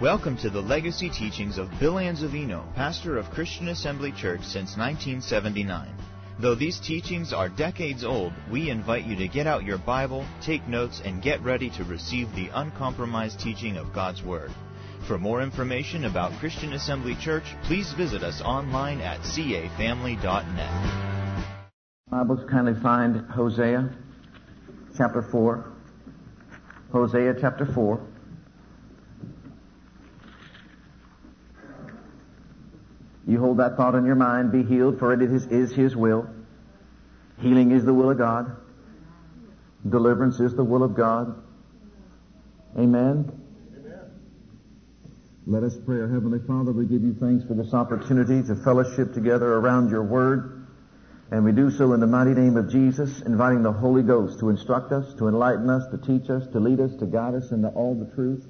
Welcome to the legacy teachings of Bill Anzavino, pastor of Christian Assembly Church since 1979. Though these teachings are decades old, we invite you to get out your Bible, take notes, and get ready to receive the uncompromised teaching of God's Word. For more information about Christian Assembly Church, please visit us online at cafamily.net. Bibles kindly find Hosea chapter 4. Hosea chapter 4. You hold that thought in your mind, be healed, for it is, is His will. Healing is the will of God. Deliverance is the will of God. Amen. Amen. Let us pray. Our Heavenly Father, we give you thanks for this opportunity to fellowship together around your word. And we do so in the mighty name of Jesus, inviting the Holy Ghost to instruct us, to enlighten us, to teach us, to lead us, to guide us into all the truth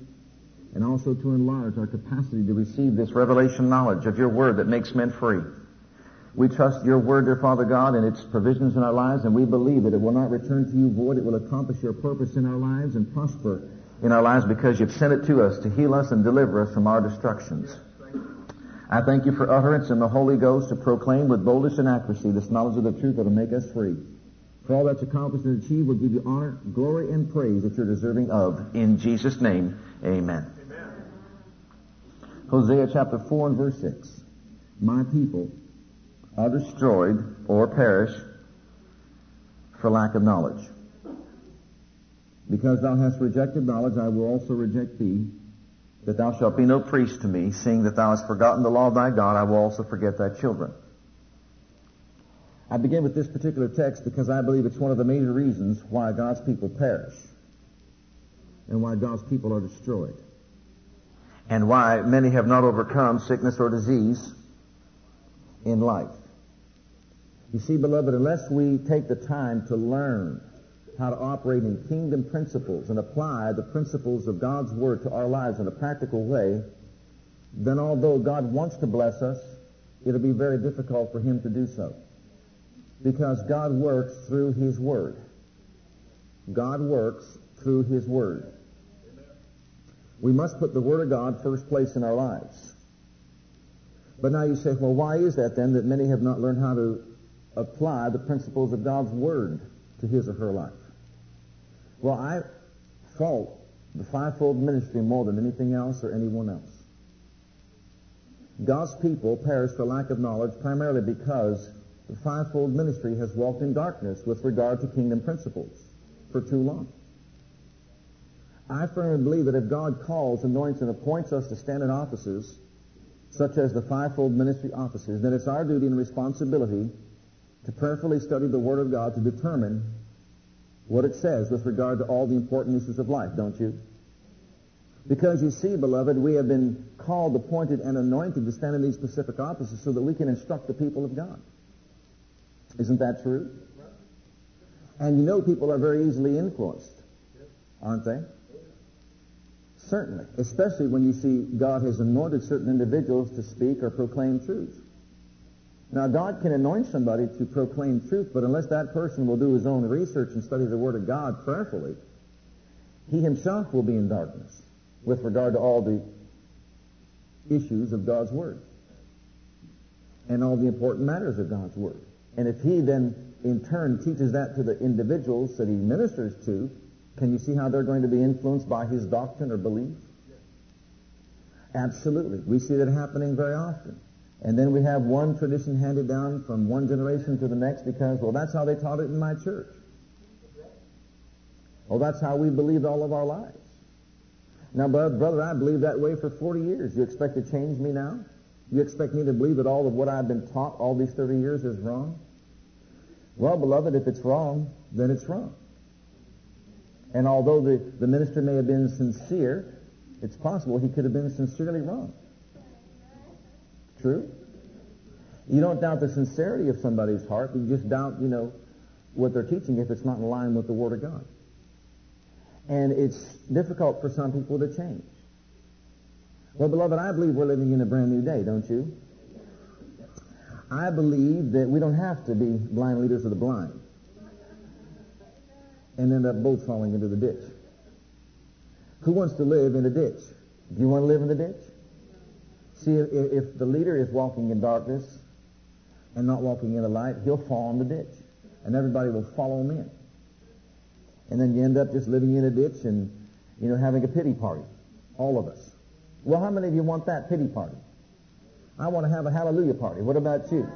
and also to enlarge our capacity to receive this revelation knowledge of your word that makes men free. We trust your word, dear Father God, and its provisions in our lives, and we believe that it will not return to you void. It will accomplish your purpose in our lives and prosper in our lives because you've sent it to us to heal us and deliver us from our destructions. I thank you for utterance in the Holy Ghost to proclaim with boldness and accuracy this knowledge of the truth that will make us free. For all that's accomplished and achieved, we'll give you honor, glory, and praise that you're deserving of. In Jesus' name, amen. Hosea chapter 4 and verse 6. My people are destroyed or perish for lack of knowledge. Because thou hast rejected knowledge, I will also reject thee, that thou shalt be no priest to me, seeing that thou hast forgotten the law of thy God, I will also forget thy children. I begin with this particular text because I believe it's one of the major reasons why God's people perish and why God's people are destroyed and why many have not overcome sickness or disease in life. You see, beloved, unless we take the time to learn how to operate in kingdom principles and apply the principles of God's Word to our lives in a practical way, then although God wants to bless us, it'll be very difficult for Him to do so. Because God works through His Word. God works through His Word. We must put the Word of God first place in our lives. But now you say, well, why is that then that many have not learned how to apply the principles of God's Word to his or her life? Well, I fault the fivefold ministry more than anything else or anyone else. God's people perish for lack of knowledge primarily because the fivefold ministry has walked in darkness with regard to kingdom principles for too long. I firmly believe that if God calls, anoints, and appoints us to stand in offices, such as the fivefold ministry offices, then it's our duty and responsibility to prayerfully study the Word of God to determine what it says with regard to all the important issues of life, don't you? Because you see, beloved, we have been called, appointed, and anointed to stand in these specific offices so that we can instruct the people of God. Isn't that true? And you know people are very easily influenced, aren't they? Certainly. Especially when you see God has anointed certain individuals to speak or proclaim truth. Now, God can anoint somebody to proclaim truth, but unless that person will do his own research and study the Word of God prayerfully, he himself will be in darkness with regard to all the issues of God's Word and all the important matters of God's Word. And if he then, in turn, teaches that to the individuals that he ministers to, can you see how they're going to be influenced by his doctrine or belief? Absolutely. We see that happening very often. And then we have one tradition handed down from one generation to the next because, well, that's how they taught it in my church. Well, that's how we believed all of our lives. Now, brother, I believed that way for 40 years. You expect to change me now? You expect me to believe that all of what I've been taught all these 30 years is wrong? Well, beloved, if it's wrong, then it's wrong. And although the, the minister may have been sincere, it's possible he could have been sincerely wrong. True? You don't doubt the sincerity of somebody's heart, but you just doubt, you know, what they're teaching if it's not in line with the Word of God. And it's difficult for some people to change. Well, beloved, I believe we're living in a brand new day, don't you? I believe that we don't have to be blind leaders of the blind and end up both falling into the ditch. Who wants to live in a ditch? Do you want to live in the ditch? See, if, if the leader is walking in darkness and not walking in the light, he'll fall in the ditch. And everybody will follow him in. And then you end up just living in a ditch and, you know, having a pity party. All of us. Well, how many of you want that pity party? I want to have a hallelujah party. What about you?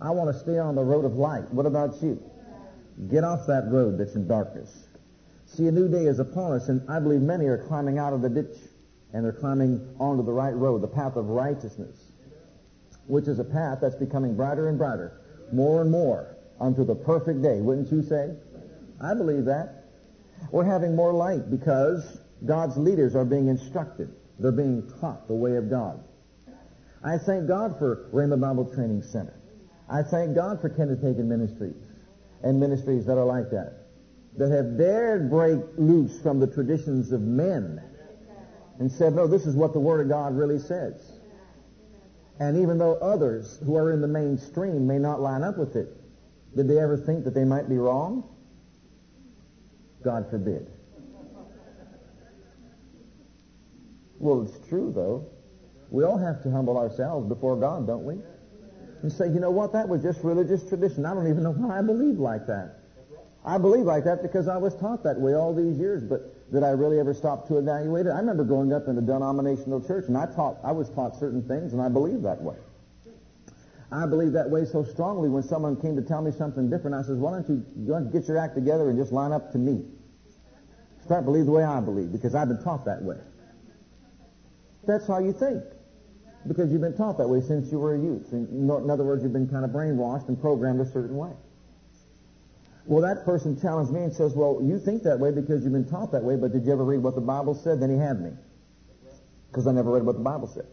I want to stay on the road of light. What about you? Get off that road that's in darkness. See, a new day is upon us, and I believe many are climbing out of the ditch and they're climbing onto the right road, the path of righteousness, which is a path that's becoming brighter and brighter, more and more unto the perfect day. Wouldn't you say? I believe that. We're having more light because God's leaders are being instructed. They're being taught the way of God. I thank God for Rhema Bible Training Center. I thank God for Kenneth Hagin Ministries and ministries that are like that, that have dared break loose from the traditions of men and said, no, this is what the Word of God really says. And even though others who are in the mainstream may not line up with it, did they ever think that they might be wrong? God forbid. Well, it's true, though. We all have to humble ourselves before God, don't we? And say, you know what, that was just religious tradition. I don't even know why I believe like that. I believe like that because I was taught that way all these years, but did I really ever stop to evaluate it? I remember growing up in a denominational church, and I taught, I was taught certain things, and I believed that way. I believed that way so strongly when someone came to tell me something different, I says, why don't you, to get your act together and just line up to me? Start believe the way I believe, because I've been taught that way. That's how you think. Because you've been taught that way since you were a youth. In, other words, you've been kind of brainwashed and programmed a certain way. Well, that person challenged me and says, well, you think that way because you've been taught that way, but did you ever read what the Bible said? Then he had me. Because I never read what the Bible said.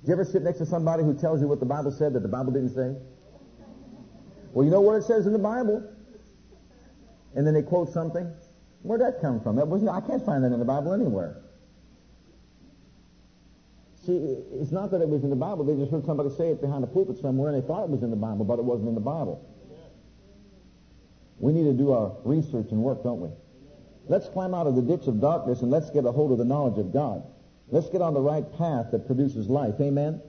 Did you ever sit next to somebody who tells you what the Bible said that the Bible didn't say? Well, you know what it says in the Bible? And then they quote something. Where'd that come from? That wasn't, I can't find that in the Bible anywhere. See, it's not that it was in the Bible. They just heard somebody say it behind a pulpit somewhere and they thought it was in the Bible, but it wasn't in the Bible. We need to do our research and work, don't we? Let's climb out of the ditch of darkness and let's get a hold of the knowledge of God. Let's get on the right path that produces life. Amen?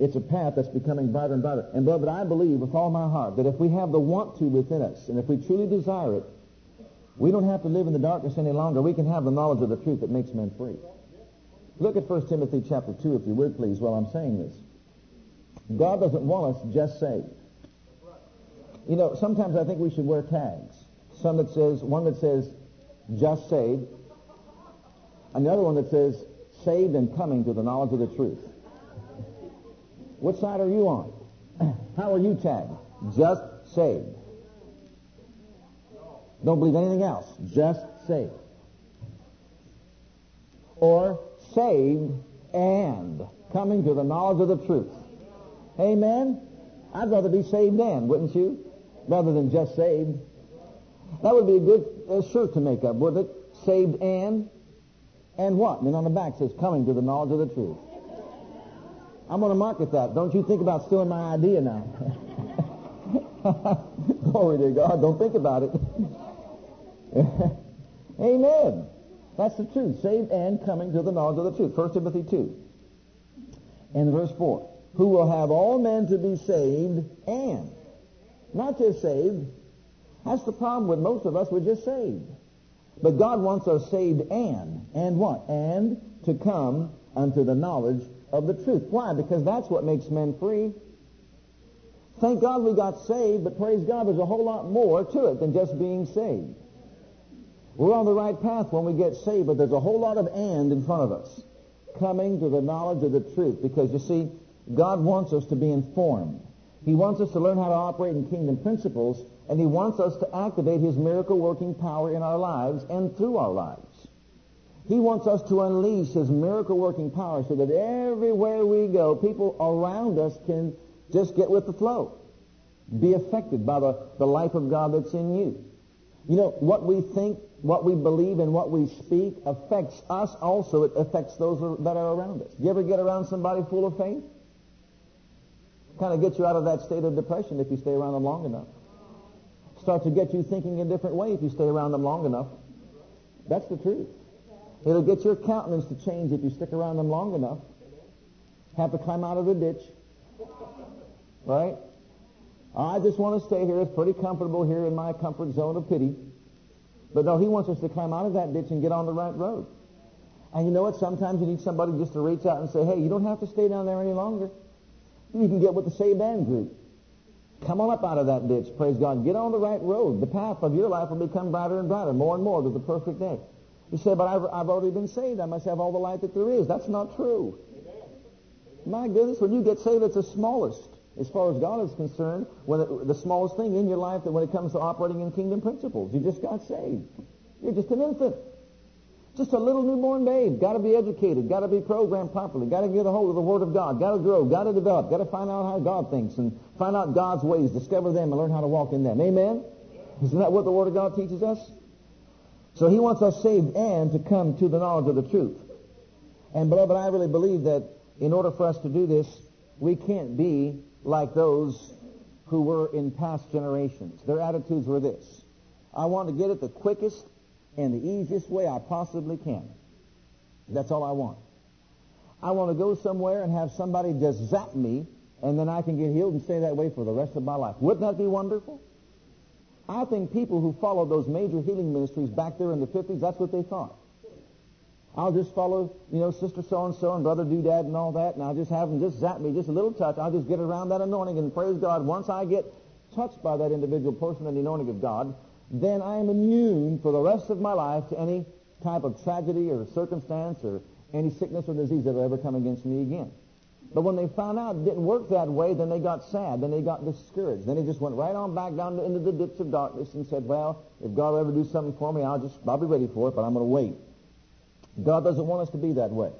It's a path that's becoming brighter and brighter. And beloved, I believe with all my heart that if we have the want to within us, and if we truly desire it, we don't have to live in the darkness any longer. We can have the knowledge of the truth that makes men free. Look at 1 Timothy chapter 2, if you would, please, while I'm saying this. God doesn't want us just saved. You know, sometimes I think we should wear tags. Some that says, one that says, just saved. Another one that says, saved and coming to the knowledge of the truth. What side are you on? How are you tagged? Just saved. Don't believe anything else. Just saved. Or saved and coming to the knowledge of the truth. Amen? I'd rather be saved and, wouldn't you? Rather than just saved. That would be a good uh, shirt to make up, would it? Saved and, and what? And then on the back says, coming to the knowledge of the truth. I'm going to market that. Don't you think about stealing my idea now. Glory to God. Don't think about it. Amen. That's the truth. Saved and coming to the knowledge of the truth. 1 Timothy 2. And verse 4. Who will have all men to be saved and. Not just saved. That's the problem with most of us. We're just saved. But God wants us saved and. And what? And to come unto the knowledge of the truth. Why? Because that's what makes men free. Thank God we got saved, but praise God, there's a whole lot more to it than just being saved. We're on the right path when we get saved, but there's a whole lot of and in front of us. Coming to the knowledge of the truth. Because you see, God wants us to be informed. He wants us to learn how to operate in kingdom principles, and He wants us to activate His miracle working power in our lives and through our lives. He wants us to unleash His miracle working power so that everywhere we go, people around us can just get with the flow. Be affected by the, the life of God that's in you. You know, what we think what we believe and what we speak affects us also. It affects those that are around us. You ever get around somebody full of faith? Kind of gets you out of that state of depression if you stay around them long enough. Start to get you thinking a different way if you stay around them long enough. That's the truth. It'll get your countenance to change if you stick around them long enough. Have to climb out of the ditch. Right? I just want to stay here. It's pretty comfortable here in my comfort zone of pity. But no, he wants us to climb out of that ditch and get on the right road. And you know what? Sometimes you need somebody just to reach out and say, hey, you don't have to stay down there any longer. You can get with the saved and group. Come on up out of that ditch, praise God. Get on the right road. The path of your life will become brighter and brighter, more and more to the perfect day. You say, but I've, I've already been saved. I must have all the light that there is. That's not true. My goodness, when you get saved, it's the smallest, as far as God is concerned, when it, the smallest thing in your life that when it comes to operating in kingdom principles. You just got saved. You're just an infant. Just a little newborn babe. Got to be educated. Got to be programmed properly. Got to get a hold of the Word of God. Got to grow. Got to develop. Got to find out how God thinks and find out God's ways. Discover them and learn how to walk in them. Amen? Isn't that what the Word of God teaches us? So He wants us saved and to come to the knowledge of the truth. And beloved, I really believe that in order for us to do this, we can't be like those who were in past generations. Their attitudes were this. I want to get it the quickest and the easiest way I possibly can. That's all I want. I want to go somewhere and have somebody just zap me, and then I can get healed and stay that way for the rest of my life. Wouldn't that be wonderful? I think people who followed those major healing ministries back there in the 50s, that's what they thought. I'll just follow, you know, Sister So-and-so and Brother Doodad and all that, and I'll just have them just zap me, just a little touch. I'll just get around that anointing, and praise God, once I get touched by that individual person and the anointing of God, then I am immune for the rest of my life to any type of tragedy or circumstance or any sickness or disease that will ever come against me again. But when they found out it didn't work that way, then they got sad. Then they got discouraged. Then they just went right on back down into the depths of darkness and said, well, if God will ever do something for me, I'll just, I'll be ready for it, but I'm going to wait. God doesn't want us to be that way.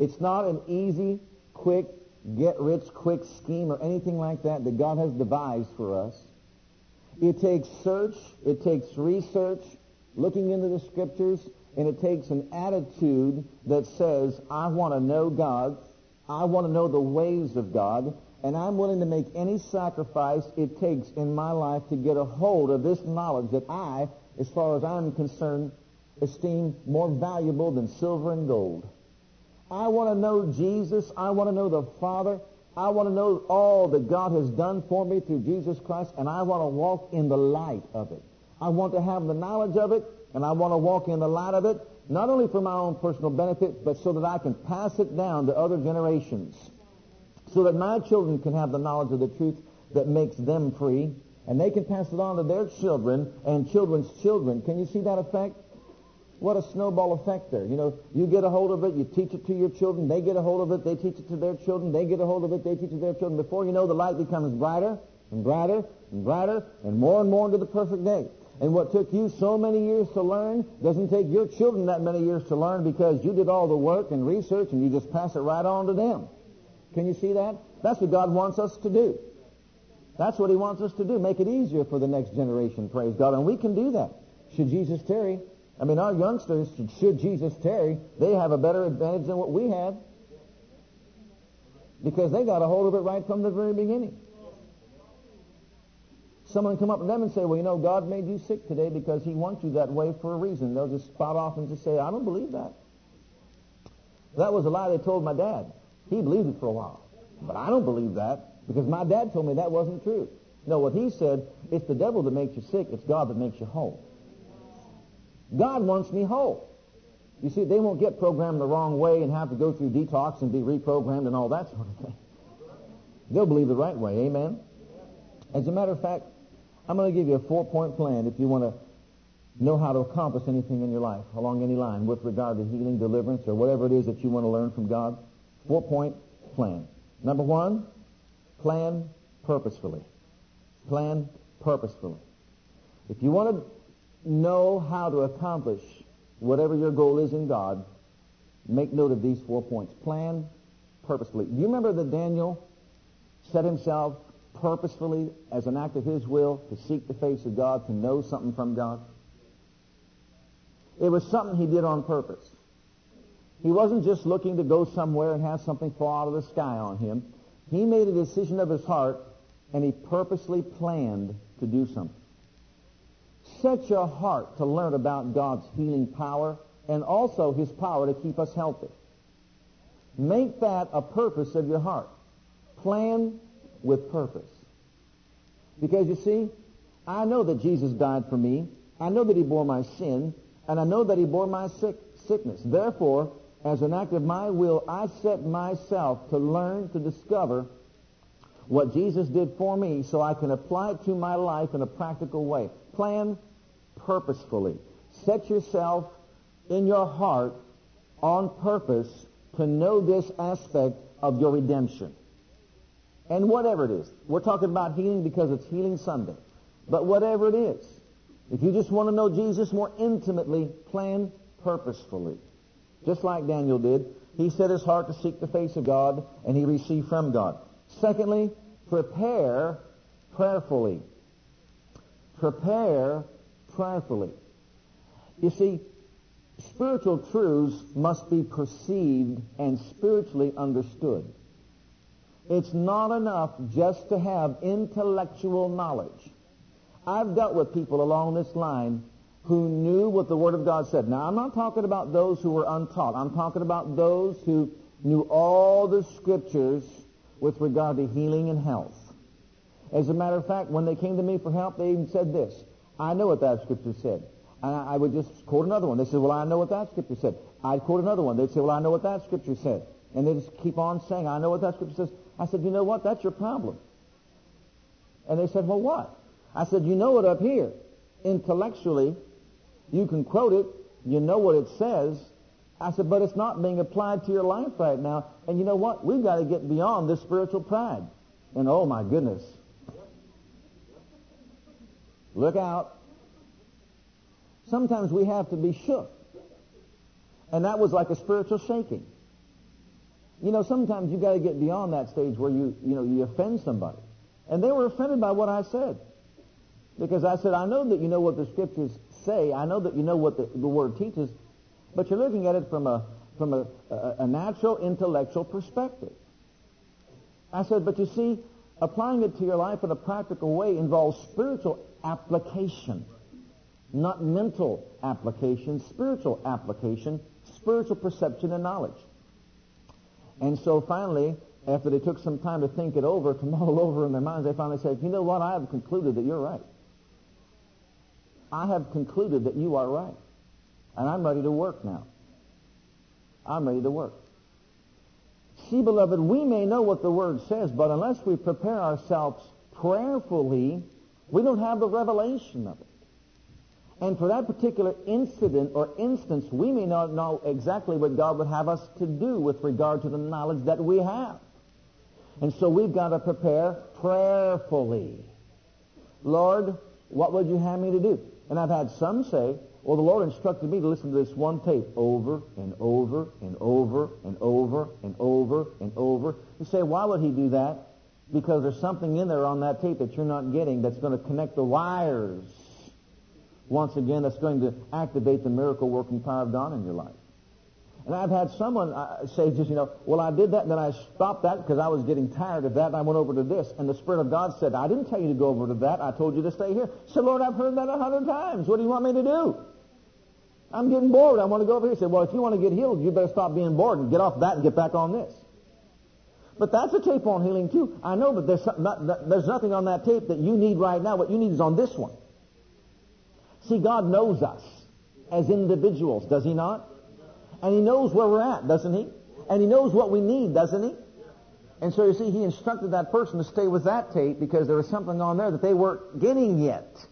It's not an easy, quick, get rich quick scheme or anything like that that God has devised for us. It takes search, it takes research, looking into the scriptures, and it takes an attitude that says, I want to know God, I want to know the ways of God, and I'm willing to make any sacrifice it takes in my life to get a hold of this knowledge that I, as far as I'm concerned, esteem more valuable than silver and gold. I want to know Jesus. I want to know the Father. I want to know all that God has done for me through Jesus Christ, and I want to walk in the light of it. I want to have the knowledge of it, and I want to walk in the light of it, not only for my own personal benefit, but so that I can pass it down to other generations, so that my children can have the knowledge of the truth that makes them free, and they can pass it on to their children and children's children. Can you see that effect? What a snowball effect there. You know, you get a hold of it, you teach it to your children, they get a hold of it, they teach it to their children, they get a hold of it, they teach it to their children. Before you know, the light becomes brighter and brighter and brighter and more and more into the perfect day. And what took you so many years to learn doesn't take your children that many years to learn because you did all the work and research and you just pass it right on to them. Can you see that? That's what God wants us to do. That's what He wants us to do. Make it easier for the next generation, praise God. And we can do that. Should Jesus tarry, I mean, our youngsters, should Jesus tarry, they have a better advantage than what we have because they got a hold of it right from the very beginning. Someone come up to them and say, well, you know, God made you sick today because he wants you that way for a reason. They'll just spout off and just say, I don't believe that. That was a lie they told my dad. He believed it for a while. But I don't believe that because my dad told me that wasn't true. No, what he said, it's the devil that makes you sick. It's God that makes you whole. God wants me whole. You see, they won't get programmed the wrong way and have to go through detox and be reprogrammed and all that sort of thing. They'll believe the right way. Amen? As a matter of fact, I'm going to give you a four-point plan if you want to know how to accomplish anything in your life along any line with regard to healing, deliverance, or whatever it is that you want to learn from God. Four-point plan. Number one, plan purposefully. Plan purposefully. If you want to know how to accomplish whatever your goal is in God, make note of these four points. Plan purposefully. Do you remember that Daniel set himself purposefully as an act of his will to seek the face of God, to know something from God? It was something he did on purpose. He wasn't just looking to go somewhere and have something fall out of the sky on him. He made a decision of his heart and he purposely planned to do something set your heart to learn about God's healing power and also His power to keep us healthy. Make that a purpose of your heart. Plan with purpose. Because you see, I know that Jesus died for me. I know that He bore my sin. And I know that He bore my sick, sickness. Therefore, as an act of my will, I set myself to learn, to discover what Jesus did for me so I can apply it to my life in a practical way. Plan purposefully. Set yourself in your heart on purpose to know this aspect of your redemption. And whatever it is, we're talking about healing because it's Healing Sunday. But whatever it is, if you just want to know Jesus more intimately, plan purposefully. Just like Daniel did. He set his heart to seek the face of God, and he received from God. Secondly, prepare prayerfully. Prepare prayerfully. You see, spiritual truths must be perceived and spiritually understood. It's not enough just to have intellectual knowledge. I've dealt with people along this line who knew what the Word of God said. Now, I'm not talking about those who were untaught. I'm talking about those who knew all the Scriptures with regard to healing and health. As a matter of fact, when they came to me for help, they even said this. I know what that Scripture said. And I would just quote another one. They said, well, I know what that Scripture said. I'd quote another one. They'd say, well, I know what that Scripture said. And they just keep on saying, I know what that Scripture says. I said, you know what? That's your problem. And they said, well, what? I said, you know it up here. Intellectually, you can quote it. You know what it says. I said, but it's not being applied to your life right now. And you know what? We've got to get beyond this spiritual pride. And oh my goodness. Look out. Sometimes we have to be shook. And that was like a spiritual shaking. You know, sometimes you got to get beyond that stage where you, you know, you offend somebody. And they were offended by what I said. Because I said, I know that you know what the scriptures say. I know that you know what the, the word teaches. But you're looking at it from a, from a, a, a natural intellectual perspective. I said, but you see, applying it to your life in a practical way involves spiritual application. Not mental application, spiritual application, spiritual perception and knowledge. And so finally, after they took some time to think it over, to mull over in their minds, they finally said, you know what, I have concluded that you're right. I have concluded that you are right. And I'm ready to work now. I'm ready to work. See, beloved, we may know what the Word says, but unless we prepare ourselves prayerfully, we don't have the revelation of it. And for that particular incident or instance, we may not know exactly what God would have us to do with regard to the knowledge that we have. And so we've got to prepare prayerfully. Lord, what would you have me to do? And I've had some say, well, the Lord instructed me to listen to this one tape over and over and over and over and over and over. You say, why would he do that? Because there's something in there on that tape that you're not getting that's going to connect the wires once again that's going to activate the miracle working power of God in your life. And I've had someone uh, say just, you know, well, I did that and then I stopped that because I was getting tired of that and I went over to this. And the Spirit of God said, I didn't tell you to go over to that. I told you to stay here. Said, Lord, I've heard that a hundred times. What do you want me to do? I'm getting bored. I want to go over here. He said, well, if you want to get healed, you better stop being bored and get off that and get back on this. But that's a tape on healing too. I know, but there's, not, there's nothing on that tape that you need right now. What you need is on this one. See, God knows us as individuals, does He not? And He knows where we're at, doesn't He? And He knows what we need, doesn't He? And so you see, He instructed that person to stay with that tape because there was something on there that they weren't getting yet.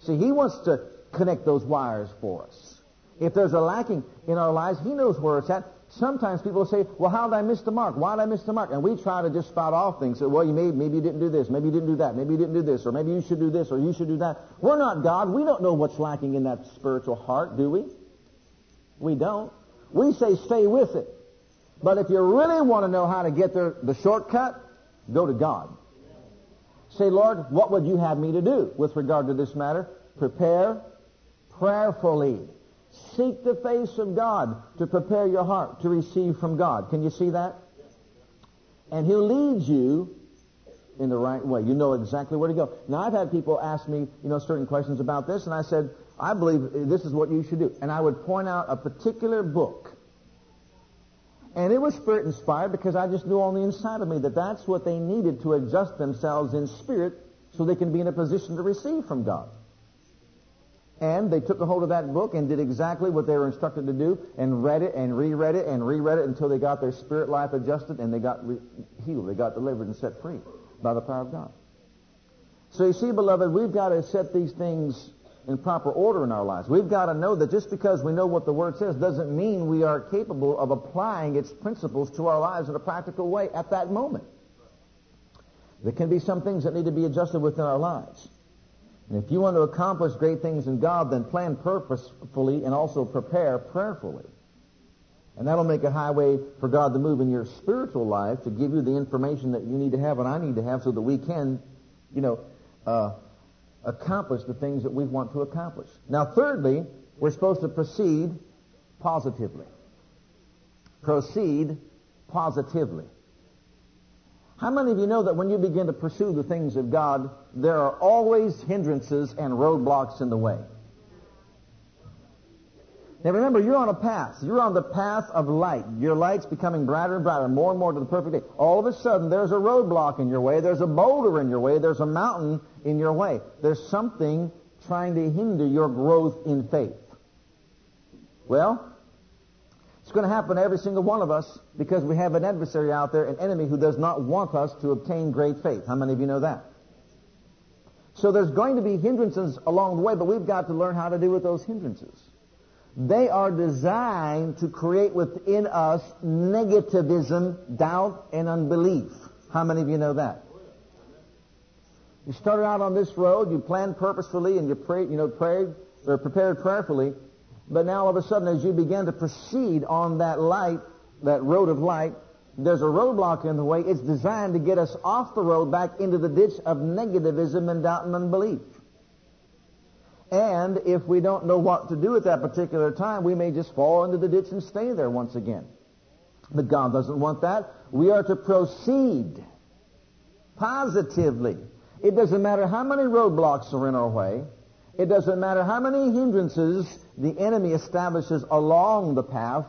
See, He wants to connect those wires for us. If there's a lacking in our lives, He knows where it's at. Sometimes people say, well, how did I miss the mark? Why did I miss the mark? And we try to just spout off things. Say, well, you may, maybe you didn't do this. Maybe you didn't do that. Maybe you didn't do this. Or maybe you should do this. Or you should do that. We're not God. We don't know what's lacking in that spiritual heart, do we? We don't. We say stay with it. But if you really want to know how to get there, the shortcut, go to God. Say, Lord, what would you have me to do with regard to this matter? Prepare prayerfully. Seek the face of God to prepare your heart to receive from God. Can you see that? And He'll lead you in the right way. You know exactly where to go. Now, I've had people ask me, you know, certain questions about this, and I said, I believe this is what you should do. And I would point out a particular book. And it was spirit inspired because I just knew on the inside of me that that's what they needed to adjust themselves in spirit so they can be in a position to receive from God. And they took a hold of that book and did exactly what they were instructed to do and read it and reread it and reread it until they got their spirit life adjusted and they got re- healed. They got delivered and set free by the power of God. So you see, beloved, we've got to set these things in proper order in our lives. We've got to know that just because we know what the Word says doesn't mean we are capable of applying its principles to our lives in a practical way at that moment. There can be some things that need to be adjusted within our lives. And if you want to accomplish great things in God, then plan purposefully and also prepare prayerfully. And that'll make a highway for God to move in your spiritual life to give you the information that you need to have and I need to have so that we can, you know, uh, accomplish the things that we want to accomplish. Now, thirdly, we're supposed to proceed positively. Proceed positively. How many of you know that when you begin to pursue the things of God, there are always hindrances and roadblocks in the way? Now remember, you're on a path. You're on the path of light. Your light's becoming brighter and brighter, more and more to the perfect day. All of a sudden, there's a roadblock in your way. There's a boulder in your way. There's a mountain in your way. There's something trying to hinder your growth in faith. Well, it's going to happen to every single one of us because we have an adversary out there, an enemy who does not want us to obtain great faith. How many of you know that? So there's going to be hindrances along the way, but we've got to learn how to deal with those hindrances. They are designed to create within us negativism, doubt, and unbelief. How many of you know that? You started out on this road, you planned purposefully, and you prayed, you know, prayed or prepared prayerfully. But now all of a sudden, as you begin to proceed on that light, that road of light, there's a roadblock in the way. It's designed to get us off the road back into the ditch of negativism and doubt and unbelief. And if we don't know what to do at that particular time, we may just fall into the ditch and stay there once again. But God doesn't want that. We are to proceed positively. It doesn't matter how many roadblocks are in our way. It doesn't matter how many hindrances the enemy establishes along the path.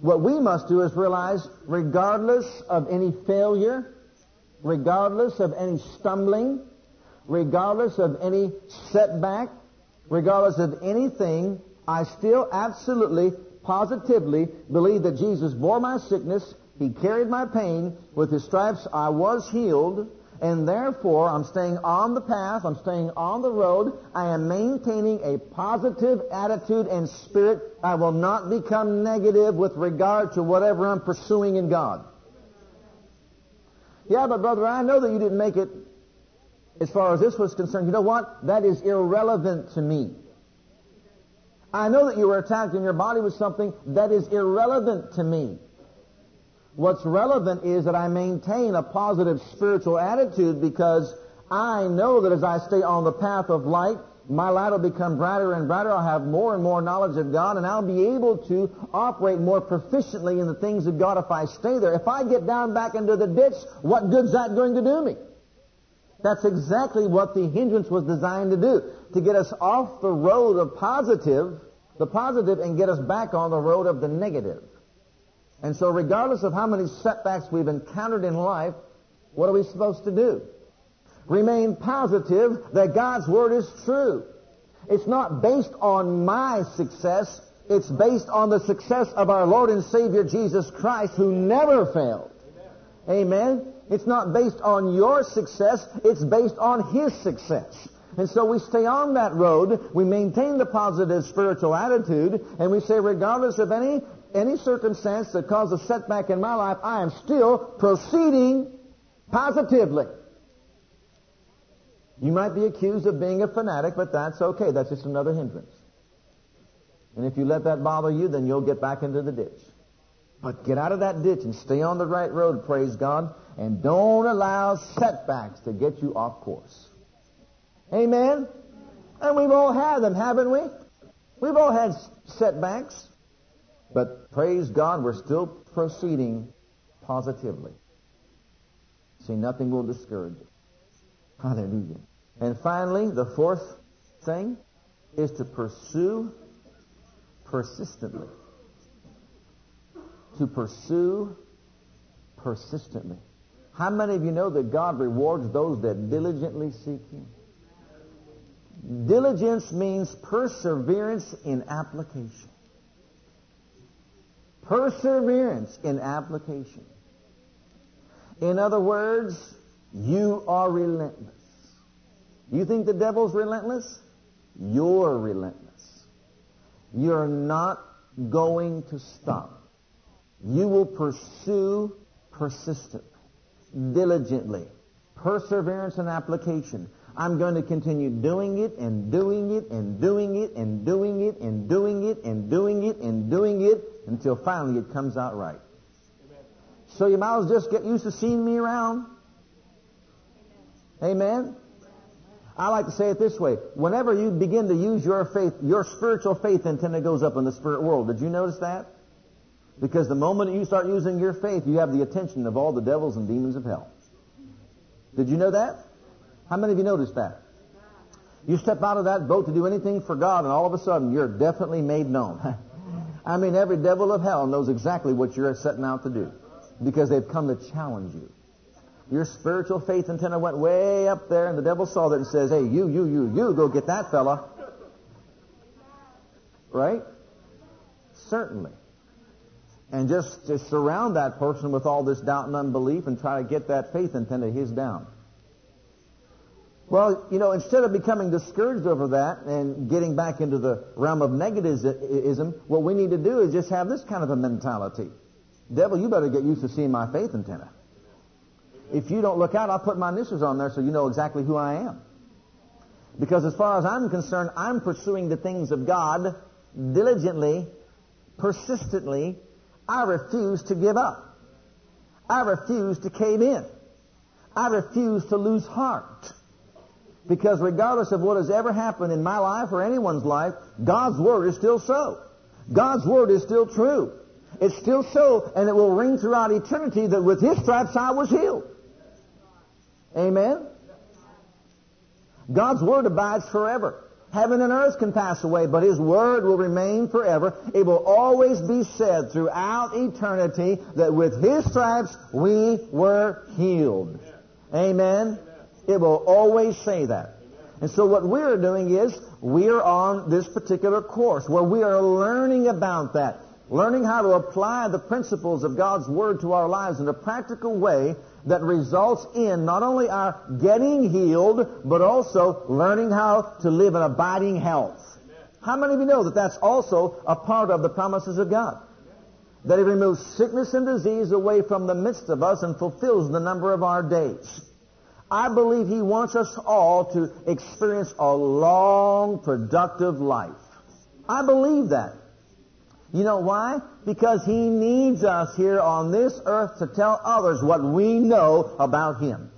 What we must do is realize, regardless of any failure, regardless of any stumbling, regardless of any setback, regardless of anything, I still absolutely, positively believe that Jesus bore my sickness, He carried my pain, with His stripes I was healed, and therefore I'm staying on the path, I'm staying on the road, I am maintaining a positive attitude and spirit. I will not become negative with regard to whatever I'm pursuing in God. Yeah, but brother, I know that you didn't make it as far as this was concerned, you know what? That is irrelevant to me. I know that you were attacked in your body with something that is irrelevant to me. What's relevant is that I maintain a positive spiritual attitude because I know that as I stay on the path of light, my light will become brighter and brighter. I'll have more and more knowledge of God, and I'll be able to operate more proficiently in the things of God if I stay there. If I get down back into the ditch, what good's that going to do me? That's exactly what the hindrance was designed to do, to get us off the road of positive, the positive, and get us back on the road of the negative. And so regardless of how many setbacks we've encountered in life, what are we supposed to do? Remain positive that God's Word is true. It's not based on my success. It's based on the success of our Lord and Savior Jesus Christ who never failed. Amen. It's not based on your success, it's based on His success. And so we stay on that road, we maintain the positive spiritual attitude, and we say, regardless of any, any circumstance that causes a setback in my life, I am still proceeding positively. You might be accused of being a fanatic, but that's okay. That's just another hindrance. And if you let that bother you, then you'll get back into the ditch. But get out of that ditch and stay on the right road, praise God, and don't allow setbacks to get you off course. Amen? And we've all had them, haven't we? We've all had setbacks. But praise God, we're still proceeding positively. See, nothing will discourage us. Hallelujah. And finally, the fourth thing, is to pursue persistently. To pursue persistently. How many of you know that God rewards those that diligently seek Him? Diligence means perseverance in application. Perseverance in application. In other words, you are relentless. You think the devil's relentless? You're relentless. You're not going to stop. You will pursue persistently, diligently, perseverance and application. I'm going to continue doing it and doing it and doing it and doing it and doing it and doing it and doing it until finally it comes out right. So you might as well just get used to seeing me around. Amen. I like to say it this way. Whenever you begin to use your faith, your spiritual faith antenna goes up in the spirit world. Did you notice that? Because the moment you start using your faith, you have the attention of all the devils and demons of hell. Did you know that? How many of you noticed that? You step out of that boat to do anything for God, and all of a sudden you're definitely made known. I mean, every devil of hell knows exactly what you're setting out to do because they've come to challenge you. Your spiritual faith antenna went way up there, and the devil saw that and says, Hey, you, you, you, you, go get that fella. Right? Certainly. And just, just surround that person with all this doubt and unbelief and try to get that faith antenna his down. Well, you know, instead of becoming discouraged over that and getting back into the realm of negativism, what we need to do is just have this kind of a mentality. Devil, you better get used to seeing my faith antenna. If you don't look out, I'll put my initials on there so you know exactly who I am. Because as far as I'm concerned, I'm pursuing the things of God diligently, persistently. I refuse to give up. I refuse to cave in. I refuse to lose heart. Because regardless of what has ever happened in my life or anyone's life, God's Word is still so. God's Word is still true. It's still so, and it will ring throughout eternity that with His stripes I was healed. Amen? God's Word abides forever. Heaven and earth can pass away, but His Word will remain forever. It will always be said throughout eternity that with His stripes we were healed. Amen? It will always say that. And so what we're doing is we're on this particular course where we are learning about that. Learning how to apply the principles of God's Word to our lives in a practical way that results in not only our getting healed, but also learning how to live in abiding health. How many of you know that that's also a part of the promises of God? That He removes sickness and disease away from the midst of us and fulfills the number of our days. I believe He wants us all to experience a long, productive life. I believe that. You know why? Because He needs us here on this earth to tell others what we know about Him.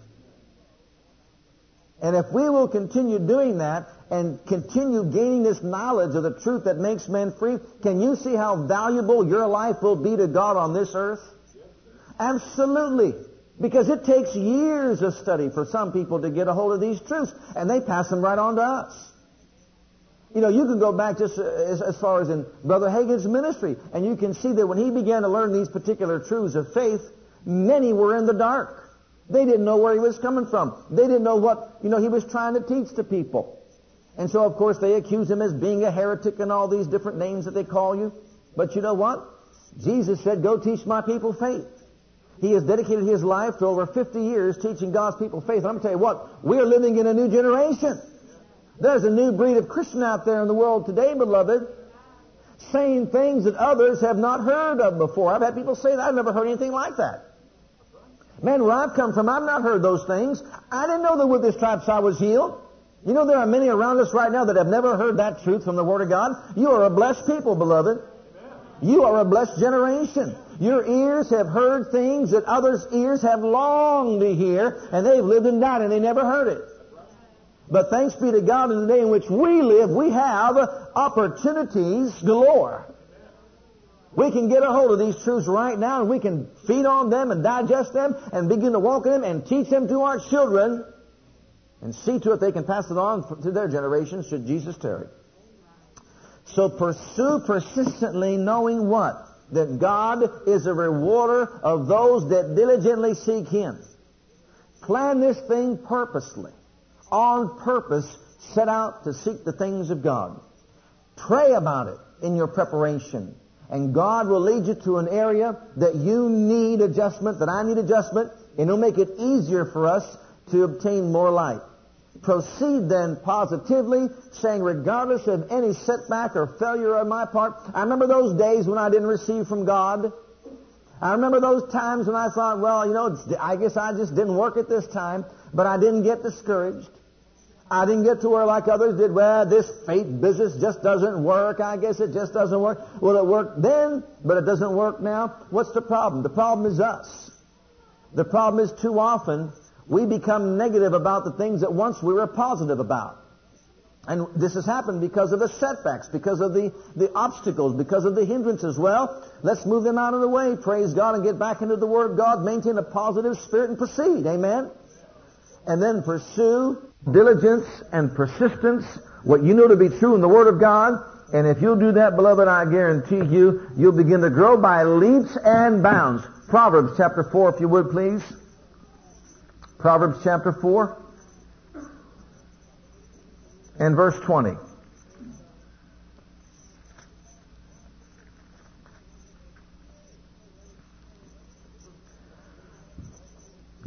And if we will continue doing that and continue gaining this knowledge of the truth that makes men free, can you see how valuable your life will be to God on this earth? Absolutely. Because it takes years of study for some people to get a hold of these truths, and they pass them right on to us. You know, you can go back just uh, as, as far as in Brother Hagin's ministry, and you can see that when he began to learn these particular truths of faith, many were in the dark. They didn't know where he was coming from. They didn't know what, you know, he was trying to teach to people. And so, of course, they accuse him as being a heretic and all these different names that they call you. But you know what? Jesus said, go teach my people faith. He has dedicated his life to over 50 years teaching God's people faith. And I'm going to tell you what, we're living in a new generation. There's a new breed of Christian out there in the world today, beloved, saying things that others have not heard of before. I've had people say that. I've never heard anything like that. Man, where I've come from, I've not heard those things. I didn't know that with this stripes I was healed. You know, there are many around us right now that have never heard that truth from the Word of God. You are a blessed people, beloved. You are a blessed generation. Your ears have heard things that others' ears have longed to hear, and they've lived and died and they never heard it. But thanks be to God in the day in which we live, we have opportunities galore. We can get a hold of these truths right now and we can feed on them and digest them and begin to walk in them and teach them to our children and see to it they can pass it on to their generation should Jesus tarry. So pursue persistently knowing what? That God is a rewarder of those that diligently seek Him. Plan this thing purposely. On purpose, set out to seek the things of God. Pray about it in your preparation. And God will lead you to an area that you need adjustment, that I need adjustment, and He'll make it easier for us to obtain more light. Proceed then positively, saying regardless of any setback or failure on my part, I remember those days when I didn't receive from God. I remember those times when I thought, well, you know, I guess I just didn't work at this time, but I didn't get discouraged. I didn't get to where like others did, well, this faith business just doesn't work. I guess it just doesn't work. Well, it worked then, but it doesn't work now. What's the problem? The problem is us. The problem is too often we become negative about the things that once we were positive about. And this has happened because of the setbacks, because of the, the obstacles, because of the hindrances. Well, let's move them out of the way, praise God, and get back into the Word of God, maintain a positive spirit, and proceed. Amen? And then pursue diligence and persistence, what you know to be true in the Word of God. And if you'll do that, beloved, I guarantee you, you'll begin to grow by leaps and bounds. Proverbs chapter 4, if you would, please. Proverbs chapter 4 and verse 20.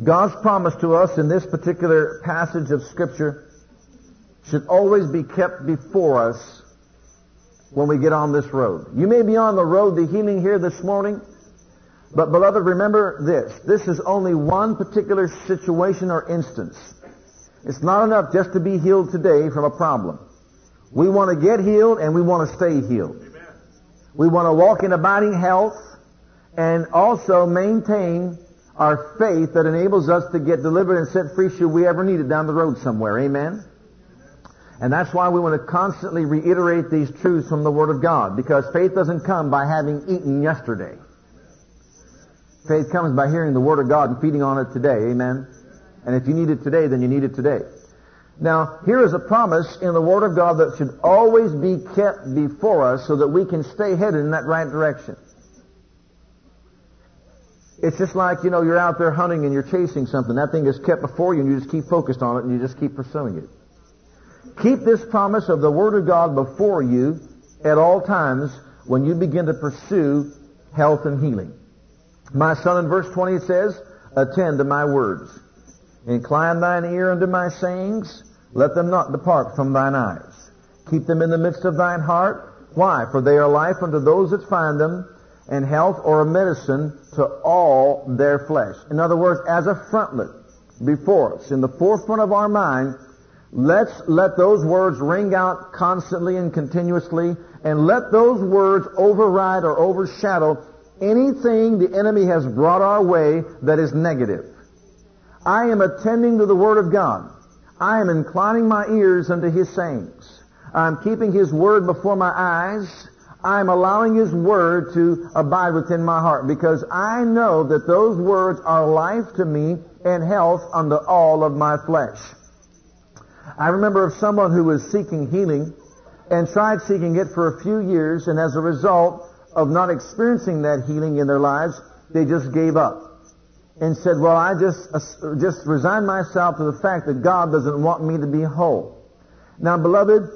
God's promise to us in this particular passage of Scripture should always be kept before us when we get on this road. You may be on the road to healing here this morning, but beloved, remember this. This is only one particular situation or instance. It's not enough just to be healed today from a problem. We want to get healed and we want to stay healed. Amen. We want to walk in abiding health and also maintain our faith that enables us to get delivered and set free should we ever need it down the road somewhere. Amen? And that's why we want to constantly reiterate these truths from the Word of God because faith doesn't come by having eaten yesterday. Faith comes by hearing the Word of God and feeding on it today. Amen? And if you need it today, then you need it today. Now, here is a promise in the Word of God that should always be kept before us so that we can stay headed in that right direction. It's just like, you know, you're out there hunting and you're chasing something. That thing is kept before you and you just keep focused on it and you just keep pursuing it. Keep this promise of the Word of God before you at all times when you begin to pursue health and healing. My son, in verse 20 it says, Attend to my words. Incline thine ear unto my sayings. Let them not depart from thine eyes. Keep them in the midst of thine heart. Why? For they are life unto those that find them, and health or a medicine to all their flesh. In other words, as a frontlet before us, in the forefront of our mind, let's let those words ring out constantly and continuously, and let those words override or overshadow anything the enemy has brought our way that is negative. I am attending to the Word of God. I am inclining my ears unto His sayings. I'm keeping His Word before my eyes. I'm allowing His Word to abide within my heart because I know that those words are life to me and health unto all of my flesh. I remember of someone who was seeking healing and tried seeking it for a few years and as a result of not experiencing that healing in their lives, they just gave up and said, well, I just, uh, just resign myself to the fact that God doesn't want me to be whole. Now, beloved,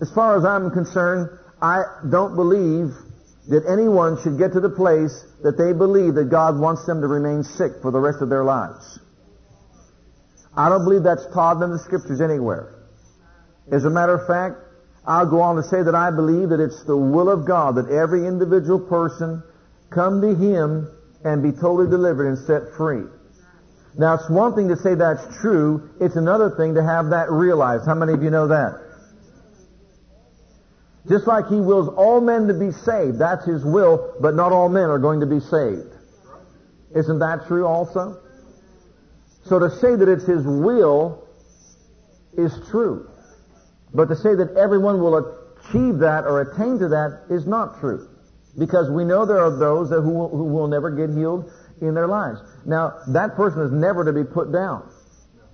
as far as I'm concerned, I don't believe that anyone should get to the place that they believe that God wants them to remain sick for the rest of their lives. I don't believe that's taught in the scriptures anywhere. As a matter of fact, I'll go on to say that I believe that it's the will of God that every individual person come to Him and be totally delivered and set free. Now, it's one thing to say that's true. It's another thing to have that realized. How many of you know that? Just like He wills all men to be saved, that's His will, but not all men are going to be saved. Isn't that true also? So to say that it's His will is true. But to say that everyone will achieve that or attain to that is not true. Because we know there are those who will, who will never get healed in their lives. Now, that person is never to be put down.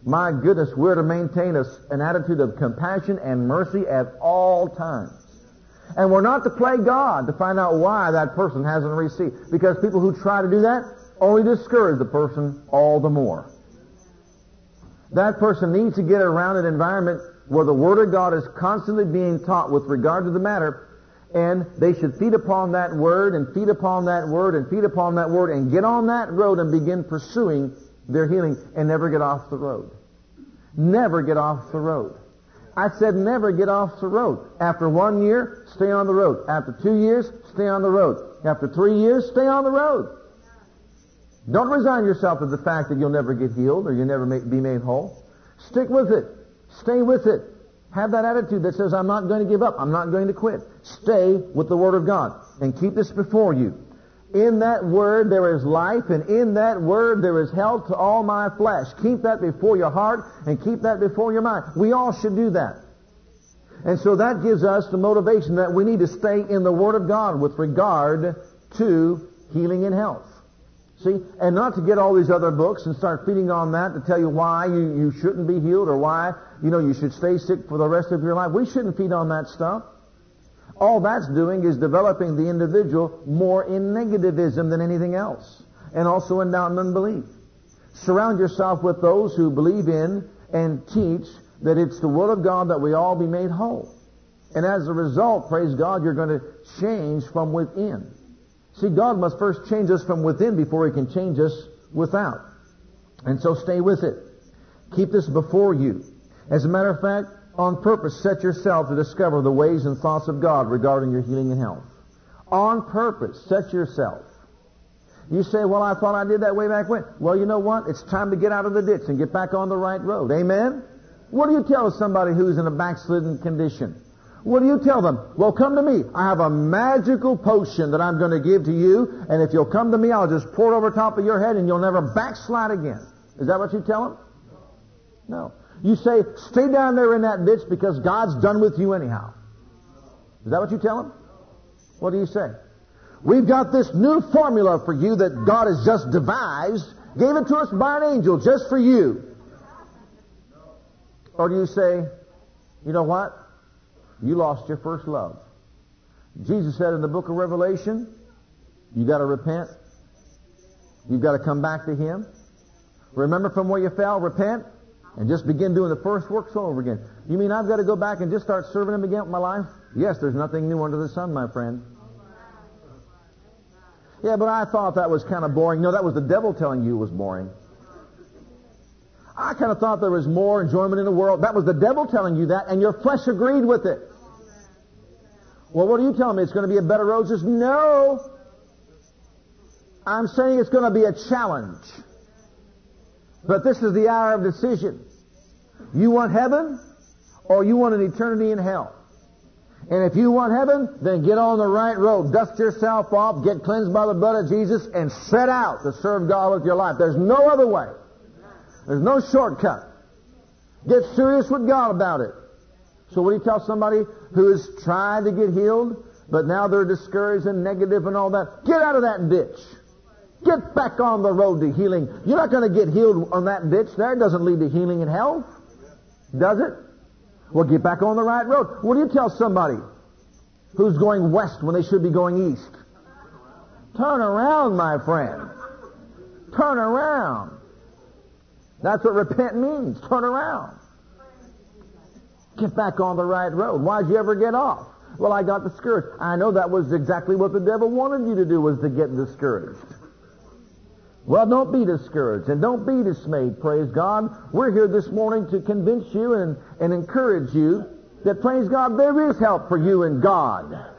My goodness, we're to maintain a, an attitude of compassion and mercy at all times. And we're not to play God to find out why that person hasn't received. Because people who try to do that only discourage the person all the more. That person needs to get around an environment where the Word of God is constantly being taught with regard to the matter, and they should feed upon that Word and feed upon that Word and feed upon that Word and get on that road and begin pursuing their healing and never get off the road. Never get off the road. I said never get off the road. After one year, stay on the road. After two years, stay on the road. After three years, stay on the road. Don't resign yourself to the fact that you'll never get healed or you'll never make, be made whole. Stick with it. Stay with it. Have that attitude that says, I'm not going to give up. I'm not going to quit. Stay with the Word of God and keep this before you. In that Word there is life, and in that Word there is health to all my flesh. Keep that before your heart and keep that before your mind. We all should do that. And so that gives us the motivation that we need to stay in the Word of God with regard to healing and health. See? And not to get all these other books and start feeding on that to tell you why you, you shouldn't be healed or why, you know, you should stay sick for the rest of your life. We shouldn't feed on that stuff. All that's doing is developing the individual more in negativism than anything else. And also in doubt and unbelief. Surround yourself with those who believe in and teach that it's the will of God that we all be made whole. And as a result, praise God, you're going to change from within. See, God must first change us from within before He can change us without. And so stay with it. Keep this before you. As a matter of fact, on purpose, set yourself to discover the ways and thoughts of God regarding your healing and health. On purpose, set yourself. You say, well, I thought I did that way back when. Well, you know what? It's time to get out of the ditch and get back on the right road. Amen? What do you tell somebody who's in a backslidden condition? What do you tell them? Well, come to me. I have a magical potion that I'm going to give to you, and if you'll come to me, I'll just pour it over top of your head and you'll never backslide again. Is that what you tell them? No. You say, stay down there in that ditch because God's done with you anyhow. Is that what you tell them? What do you say? We've got this new formula for you that God has just devised, gave it to us by an angel just for you. Or do you say, you know what? You lost your first love. Jesus said in the book of Revelation, you got to repent. You've got to come back to Him. Remember from where you fell, repent, and just begin doing the first works all over again. You mean I've got to go back and just start serving Him again with my life? Yes, there's nothing new under the sun, my friend. Yeah, but I thought that was kind of boring. No, that was the devil telling you it was boring. I kind of thought there was more enjoyment in the world. That was the devil telling you that, and your flesh agreed with it. Well, what are you telling me? It's going to be a bed of roses? No. I'm saying it's going to be a challenge. But this is the hour of decision. You want heaven or you want an eternity in hell? And if you want heaven, then get on the right road. Dust yourself off, get cleansed by the blood of Jesus, and set out to serve God with your life. There's no other way. There's no shortcut. Get serious with God about it. So what do you tell somebody who is trying to get healed, but now they're discouraged and negative and all that? Get out of that ditch. Get back on the road to healing. You're not going to get healed on that ditch there. It doesn't lead to healing and health. Does it? Well, get back on the right road. What do you tell somebody who's going west when they should be going east? Turn around, my friend. Turn around. That's what repent means. Turn around. Get back on the right road. Why'd you ever get off? Well, I got discouraged. I know that was exactly what the devil wanted you to do was to get discouraged. Well, don't be discouraged and don't be dismayed, praise God. We're here this morning to convince you and, and encourage you that, praise God, there is help for you in God.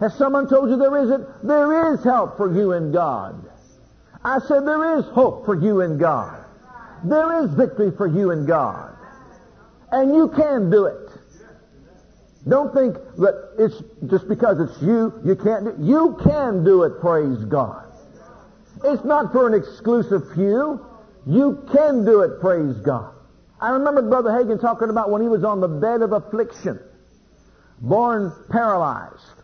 Has someone told you there isn't? There is help for you in God. I said there is hope for you in God. There is victory for you in God. And you can do it. Don't think that it's just because it's you, you can't do it. You can do it, praise God. It's not for an exclusive few. You can do it, praise God. I remember Brother Hagin talking about when he was on the bed of affliction, born paralyzed.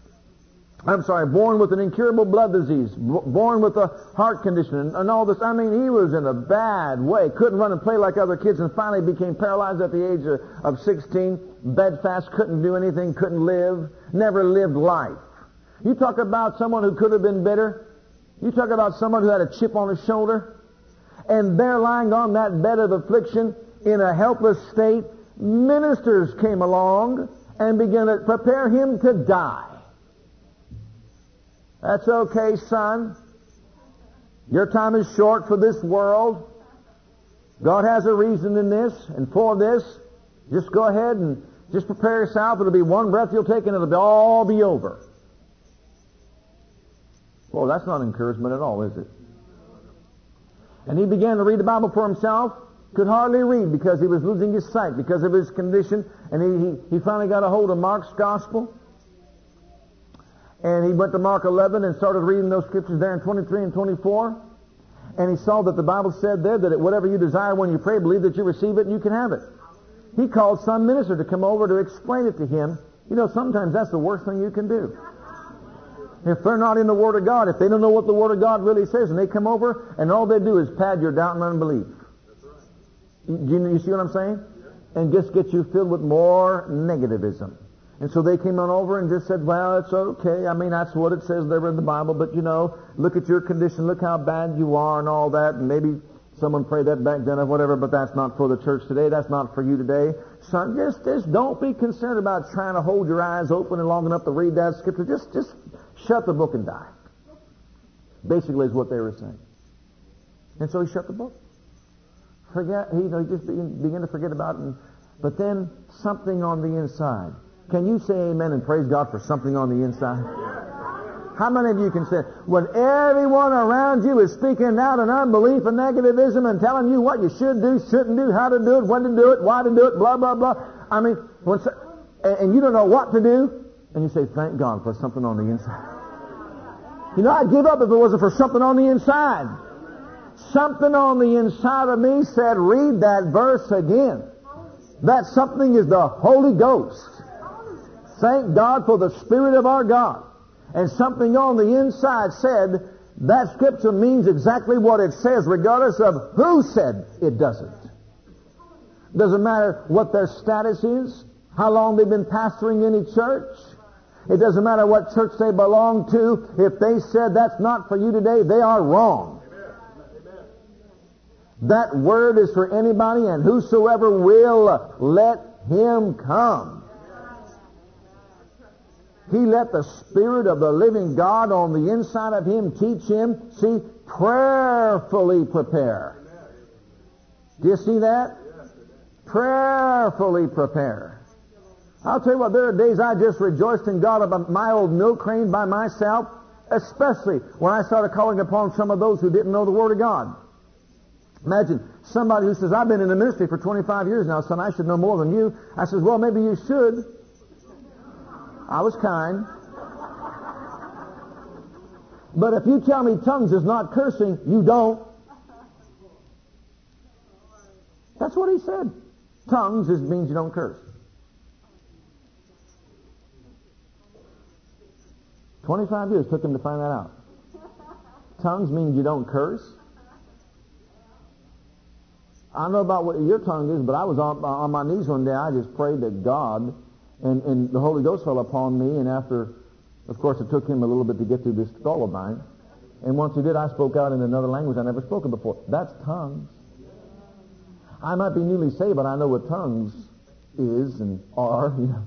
I'm sorry, born with an incurable blood disease, born with a heart condition, and, and, all this. I mean, he was in a bad way. Couldn't run and play like other kids, and finally became paralyzed at the age of, of 16. Bedfast, couldn't do anything, couldn't live, never lived life. You talk about someone who could have been better. You talk about someone who had a chip on his shoulder. And there lying on that bed of affliction in a helpless state, ministers came along and began to prepare him to die. That's okay, son. Your time is short for this world. God has a reason in this and for this. Just go ahead and just prepare yourself. It'll be one breath you'll take and it'll all be over. Well, that's not encouragement at all, is it? And he began to read the Bible for himself. Could hardly read because he was losing his sight because of his condition. And he, he, he finally got a hold of Mark's gospel. And he went to Mark 11 and started reading those scriptures there in 23 and 24. And he saw that the Bible said there that whatever you desire when you pray, believe that you receive it and you can have it. He called some minister to come over to explain it to him. You know, sometimes that's the worst thing you can do. If they're not in the Word of God, if they don't know what the Word of God really says, and they come over and all they do is pad your doubt and unbelief. Do you, you see what I'm saying? And just get you filled with more negativism. And so they came on over and just said, well, it's okay. I mean, that's what it says there in the Bible, but you know, look at your condition, look how bad you are and all that, and maybe someone prayed that back then or whatever, but that's not for the church today. That's not for you today. Son, just, just don't be concerned about trying to hold your eyes open and long enough to read that scripture. Just, just shut the book and die. Basically is what they were saying. And so he shut the book. Forget, he, you know, he just began, began to forget about it. And, but then something on the inside can you say amen and praise God for something on the inside? How many of you can say, when everyone around you is speaking out in unbelief and negativism and telling you what you should do, shouldn't do, how to do it, when to do it, why to do it, blah, blah, blah. I mean, when, and you don't know what to do, and you say, thank God for something on the inside. You know, I'd give up if it wasn't for something on the inside. Something on the inside of me said, read that verse again. That something is the Holy Ghost. Thank God for the Spirit of our God. And something on the inside said, that scripture means exactly what it says, regardless of who said it doesn't. Doesn't matter what their status is, how long they've been pastoring any church. It doesn't matter what church they belong to. If they said that's not for you today, they are wrong. That word is for anybody and whosoever will let him come. He let the Spirit of the living God on the inside of him teach him, see, prayerfully prepare. Do you see that? Prayerfully prepare. I'll tell you what, there are days I just rejoiced in God about my old milk crane by myself, especially when I started calling upon some of those who didn't know the Word of God. Imagine somebody who says, I've been in the ministry for 25 years now, son, I should know more than you. I says, well, maybe you should. I was kind. But if you tell me tongues is not cursing, you don't. That's what he said. Tongues is, means you don't curse. 25 years took him to find that out. Tongues means you don't curse. I don't know about what your tongue is, but I was on, on my knees one day. I just prayed to God and, and the Holy Ghost fell upon me, and after, of course, it took him a little bit to get through this skull of mine. And once he did, I spoke out in another language I never spoken before. That's tongues. I might be newly saved, but I know what tongues is and are. You know.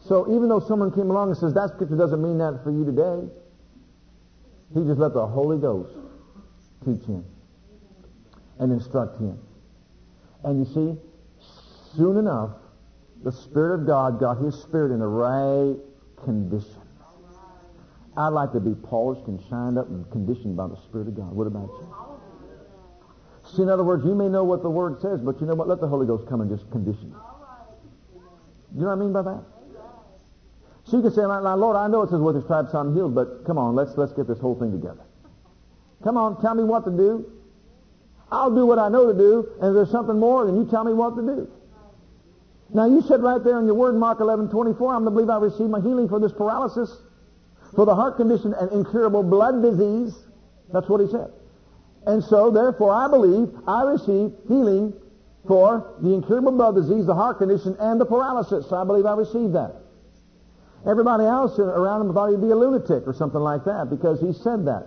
So even though someone came along and says that scripture doesn't mean that for you today, he just let the Holy Ghost teach him and instruct him. And you see, soon enough, the Spirit of God got His Spirit in the right condition. I'd like to be polished and shined up and conditioned by the Spirit of God. What about you? See, in other words, you may know what the Word says, but you know what? Let the Holy Ghost come and just condition you. You know what I mean by that? So you can say, Lord, I know it says with his stripes I'm healed, but come on, let's, let's get this whole thing together. Come on, tell me what to do. I'll do what I know to do, and if there's something more, then you tell me what to do. Now you said right there in your word, Mark 11, 24, I'm to believe I received my healing for this paralysis. for the heart condition and incurable blood disease. That's what he said. And so, therefore, I believe I receive healing for the incurable blood disease, the heart condition, and the paralysis. So I believe I received that. Everybody else around him thought he'd be a lunatic or something like that because he said that.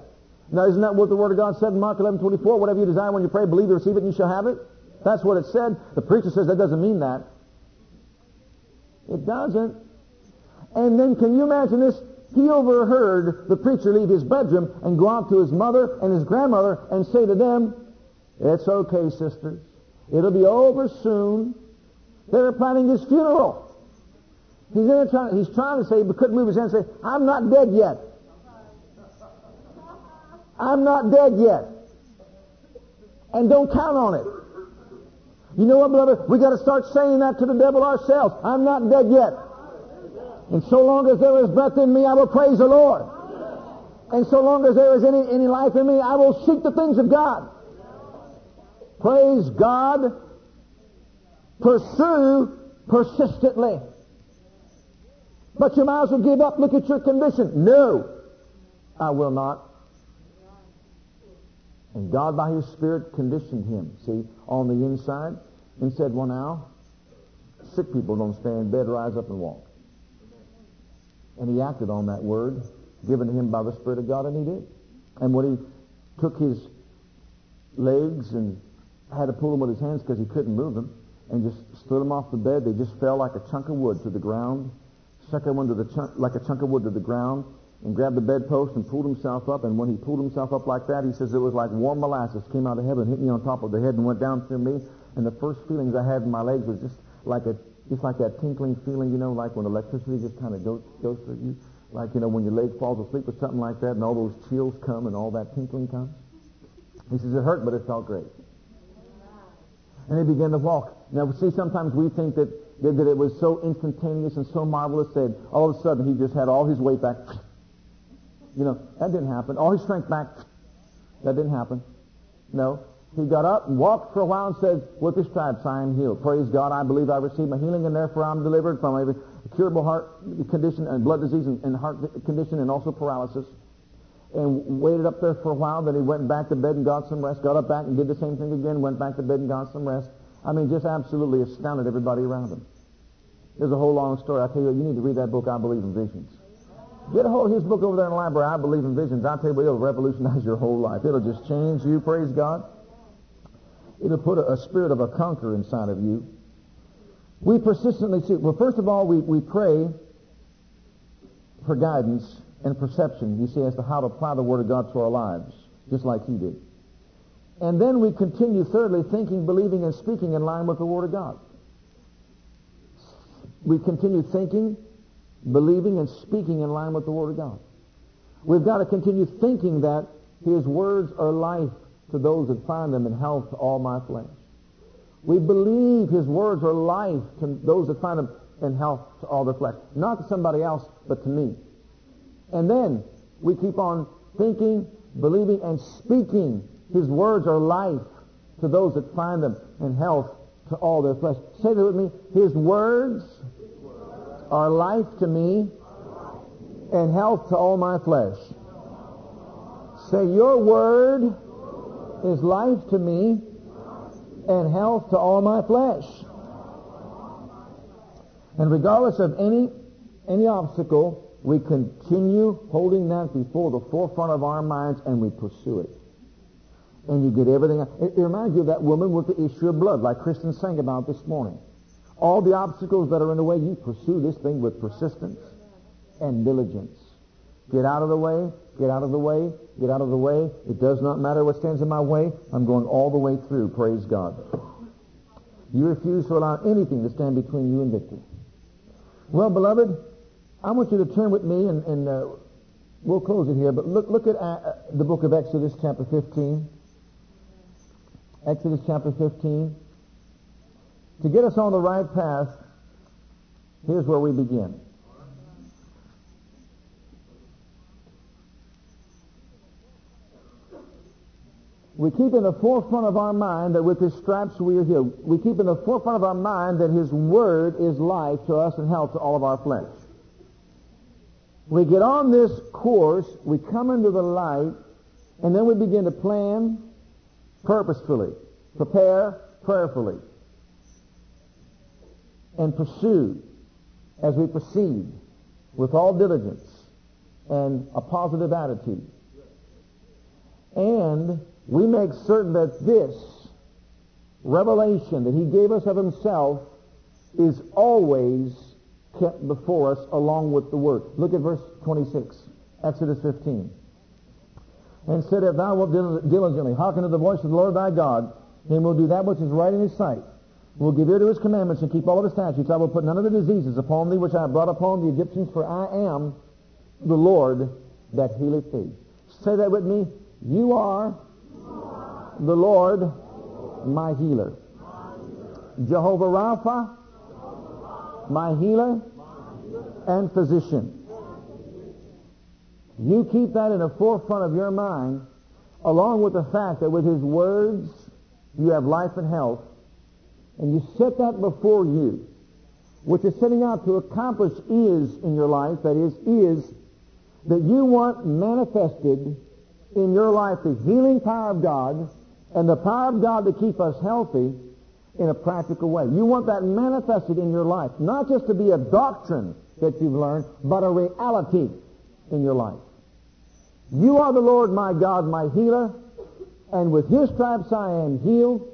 Now, isn't that what the Word of God said in Mark 11, 24? Whatever you desire when you pray, believe you receive it and you shall have it. That's what it said. The preacher says that doesn't mean that. It doesn't. And then can you imagine this? He overheard the preacher leave his bedroom and go out to his mother and his grandmother and say to them, It's okay, sisters. It'll be over soon. They were planning his funeral. He's, there trying, he's trying to say, but couldn't move his hand and say, I'm not dead yet. I'm not dead yet. And don't count on it. You know what, beloved? We got to start saying that to the devil ourselves. I'm not dead yet. And so long as there is breath in me, I will praise the Lord. And so long as there is any, any life in me, I will seek the things of God. Praise God. Pursue persistently. But you might as well give up. Look at your condition. No, I will not. And God, by His Spirit, conditioned him, see, on the inside, and said, Well, now, sick people don't stay in bed, rise up and walk. And he acted on that word given to him by the Spirit of God, and he did. And when he took his legs and had to pull them with his hands because he couldn't move them, and just stood them off the bed, they just fell like a chunk of wood to the ground. Stuck them to the chunk, like a chunk of wood to the ground and grabbed the bedpost and pulled himself up. And when he pulled himself up like that, he says it was like warm molasses came out of heaven, hit me on top of the head, and went down through me. And the first feelings I had in my legs was just like a, just like that tinkling feeling, you know, like when electricity just kind of goes goes through you, like you know when your leg falls asleep or something like that, and all those chills come and all that tinkling comes. He says it hurt, but it felt great. And he began to walk. Now, see, sometimes we think that, that, it was so instantaneous and so marvelous that all of a sudden he just had all his weight back you know, that didn't happen. All his strength back, that didn't happen. No. He got up and walked for a while and said, with his stripes I am healed. Praise God, I believe I received my healing and therefore I'm delivered from every curable heart condition and blood disease and, and heart condition and also paralysis. And waited up there for a while, then he went back to bed and got some rest, got up back and did the same thing again, went back to bed and got some rest. I mean, just absolutely astounded everybody around him. There's a whole long story. I tell you, you need to read that book, I Believe in Visions. Get a hold of his book over there in the library. I believe in visions. I tell you it'll revolutionize your whole life. It'll just change you. Praise God. It'll put a, a spirit of a conqueror inside of you. We persistently see. Well, first of all, we, we pray for guidance and perception, you see, as to how to apply the Word of God to our lives, just like he did. And then we continue, thirdly, thinking, believing, and speaking in line with the Word of God. We continue thinking, believing and speaking in line with the Word of God. We've got to continue thinking that His words are life to those that find them and health to all my flesh. We believe His words are life to those that find them and health to all their flesh. Not to somebody else, but to me. And then we keep on thinking, believing, and speaking. His words are life to those that find them and health to all their flesh. Say that with me. His words are life to me and health to all my flesh. Say, Your word is life to me and health to all my flesh. And regardless of any, any obstacle, we continue holding that before the forefront of our minds and we pursue it. And you get everything. It, it reminds you of that woman with the issue of blood, like Kristen sang about this morning. All the obstacles that are in the way, you pursue this thing with persistence and diligence. Get out of the way, get out of the way, get out of the way. It does not matter what stands in my way. I'm going all the way through, praise God. You refuse to allow anything to stand between you and victory. Well, beloved, I want you to turn with me, and, and uh, we'll close it here, but look, look at uh, the book of Exodus, chapter 15. Exodus, chapter 15. To get us on the right path, here's where we begin. We keep in the forefront of our mind that with his stripes we are healed. We keep in the forefront of our mind that his word is life to us and health to all of our flesh. We get on this course, we come into the light, and then we begin to plan purposefully, prepare prayerfully, and pursue as we proceed with all diligence and a positive attitude. And we make certain that this revelation that he gave us of himself is always kept before us along with the Word. Look at verse 26, Exodus 15. And said, If thou wilt diligently hearken to the voice of the Lord thy God, then will do that which is right in his sight. Will give ear to his commandments and keep all of his statutes. I will put none of the diseases upon thee which I brought upon the Egyptians, for I am the Lord that healeth thee. Say that with me. You are the Lord my healer. Jehovah Rapha, my healer and physician. You keep that in the forefront of your mind, along with the fact that with His words you have life and health, and you set that before you, which is setting out to accomplish is in your life, that is, is that you want manifested in your life the healing power of God and the power of God to keep us healthy in a practical way. You want that manifested in your life, not just to be a doctrine that you've learned, but a reality in your life. You are the Lord my God, my healer, and with his stripes I am healed.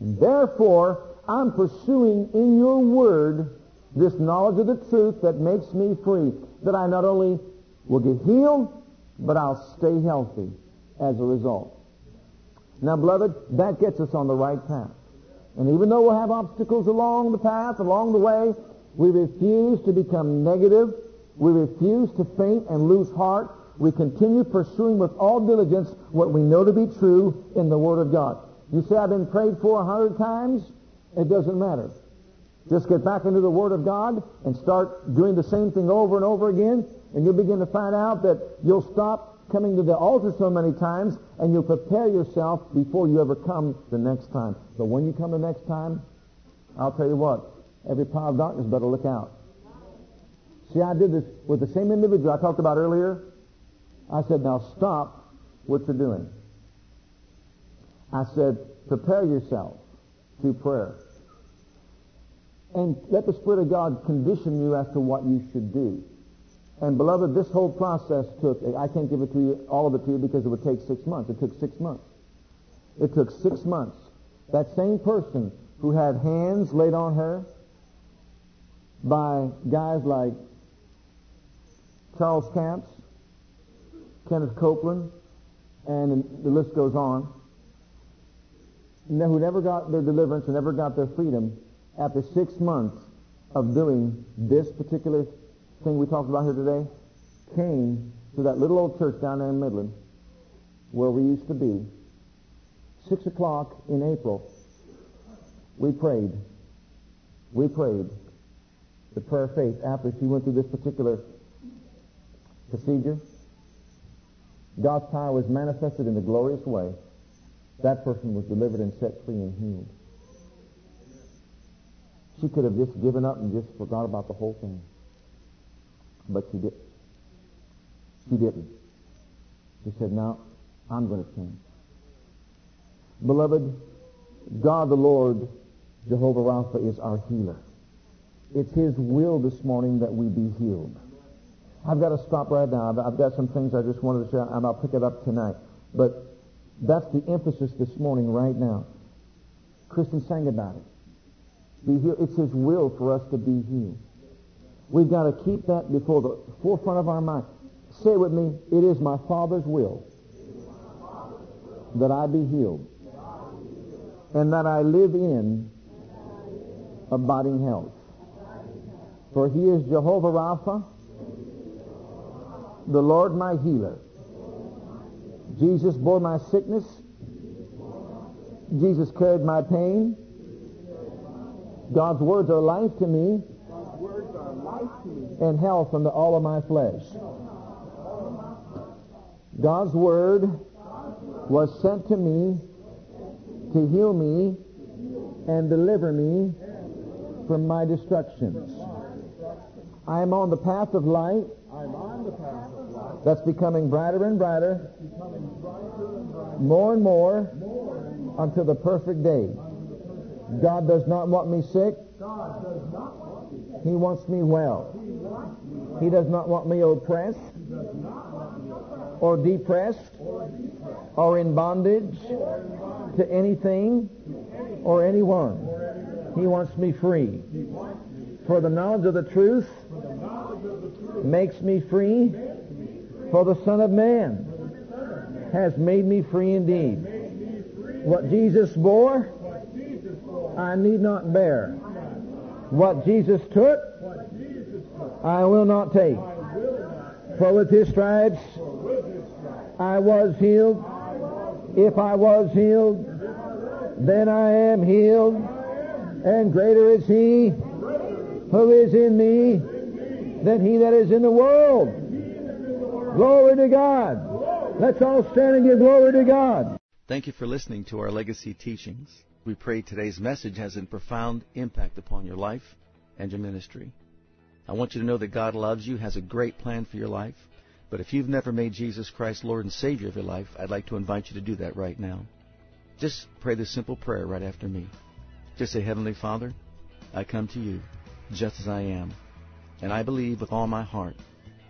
Therefore, I'm pursuing in your word this knowledge of the truth that makes me free, that I not only will get healed, but I'll stay healthy as a result. Now, beloved, that gets us on the right path. And even though we'll have obstacles along the path, along the way, we refuse to become negative. We refuse to faint and lose heart. We continue pursuing with all diligence what we know to be true in the Word of God. You say, I've been prayed for a hundred times? It doesn't matter. Just get back into the Word of God and start doing the same thing over and over again, and you'll begin to find out that you'll stop coming to the altar so many times, and you'll prepare yourself before you ever come the next time. But when you come the next time, I'll tell you what, every power of darkness better look out. See, I did this with the same individual I talked about earlier. I said, now stop what you're doing. I said, prepare yourself to prayer. And let the Spirit of God condition you as to what you should do. And beloved, this whole process took, I can't give it to you, all of it to you because it would take six months. It took six months. It took six months. That same person who had hands laid on her by guys like Charles Capps, Kenneth Copeland, and the list goes on, who never got their deliverance and never got their freedom after six months of doing this particular thing we talked about here today came to that little old church down there in Midland where we used to be. Six o'clock in April, we prayed. We prayed the prayer of faith after she went through this particular procedure. God's power was manifested in a glorious way. That person was delivered and set free and healed. She could have just given up and just forgot about the whole thing. But she did. She didn't. She said, "Now I'm going to change." Beloved, God the Lord, Jehovah Rapha, is our healer. It's His will this morning that we be healed. I've got to stop right now. I've got some things I just wanted to share, and I'll pick it up tonight. But that's the emphasis this morning, right now. Kristen sang about it. Be healed. It's His will for us to be healed. We've got to keep that before the forefront of our mind. Say with me, it is my Father's will that I be healed and that I live in abiding health. For he is Jehovah Rapha, the Lord my healer. Jesus bore my sickness. Jesus carried my pain. God's words are life to me and health unto all of my flesh. God's word was sent to me to heal me and deliver me from my destructions. I am on the path of light that's becoming brighter and brighter, more and more, until the perfect day. God does not want me sick. He wants me well. He does not want me oppressed or depressed or in bondage to anything or anyone. He wants me free. For the knowledge of the truth makes me free, for the Son of Man has made me free indeed. What Jesus bore, I need not bear. What Jesus took, I will not take. For with his stripes I was healed. If I was healed, then I am healed. And greater is he who is in me than he that is in the world. Glory to God. Let's all stand and give glory to God. Thank you for listening to our legacy teachings. We pray today's message has a profound impact upon your life and your ministry. I want you to know that God loves you, has a great plan for your life. But if you've never made Jesus Christ Lord and Savior of your life, I'd like to invite you to do that right now. Just pray this simple prayer right after me. Just say, Heavenly Father, I come to you just as I am. And I believe with all my heart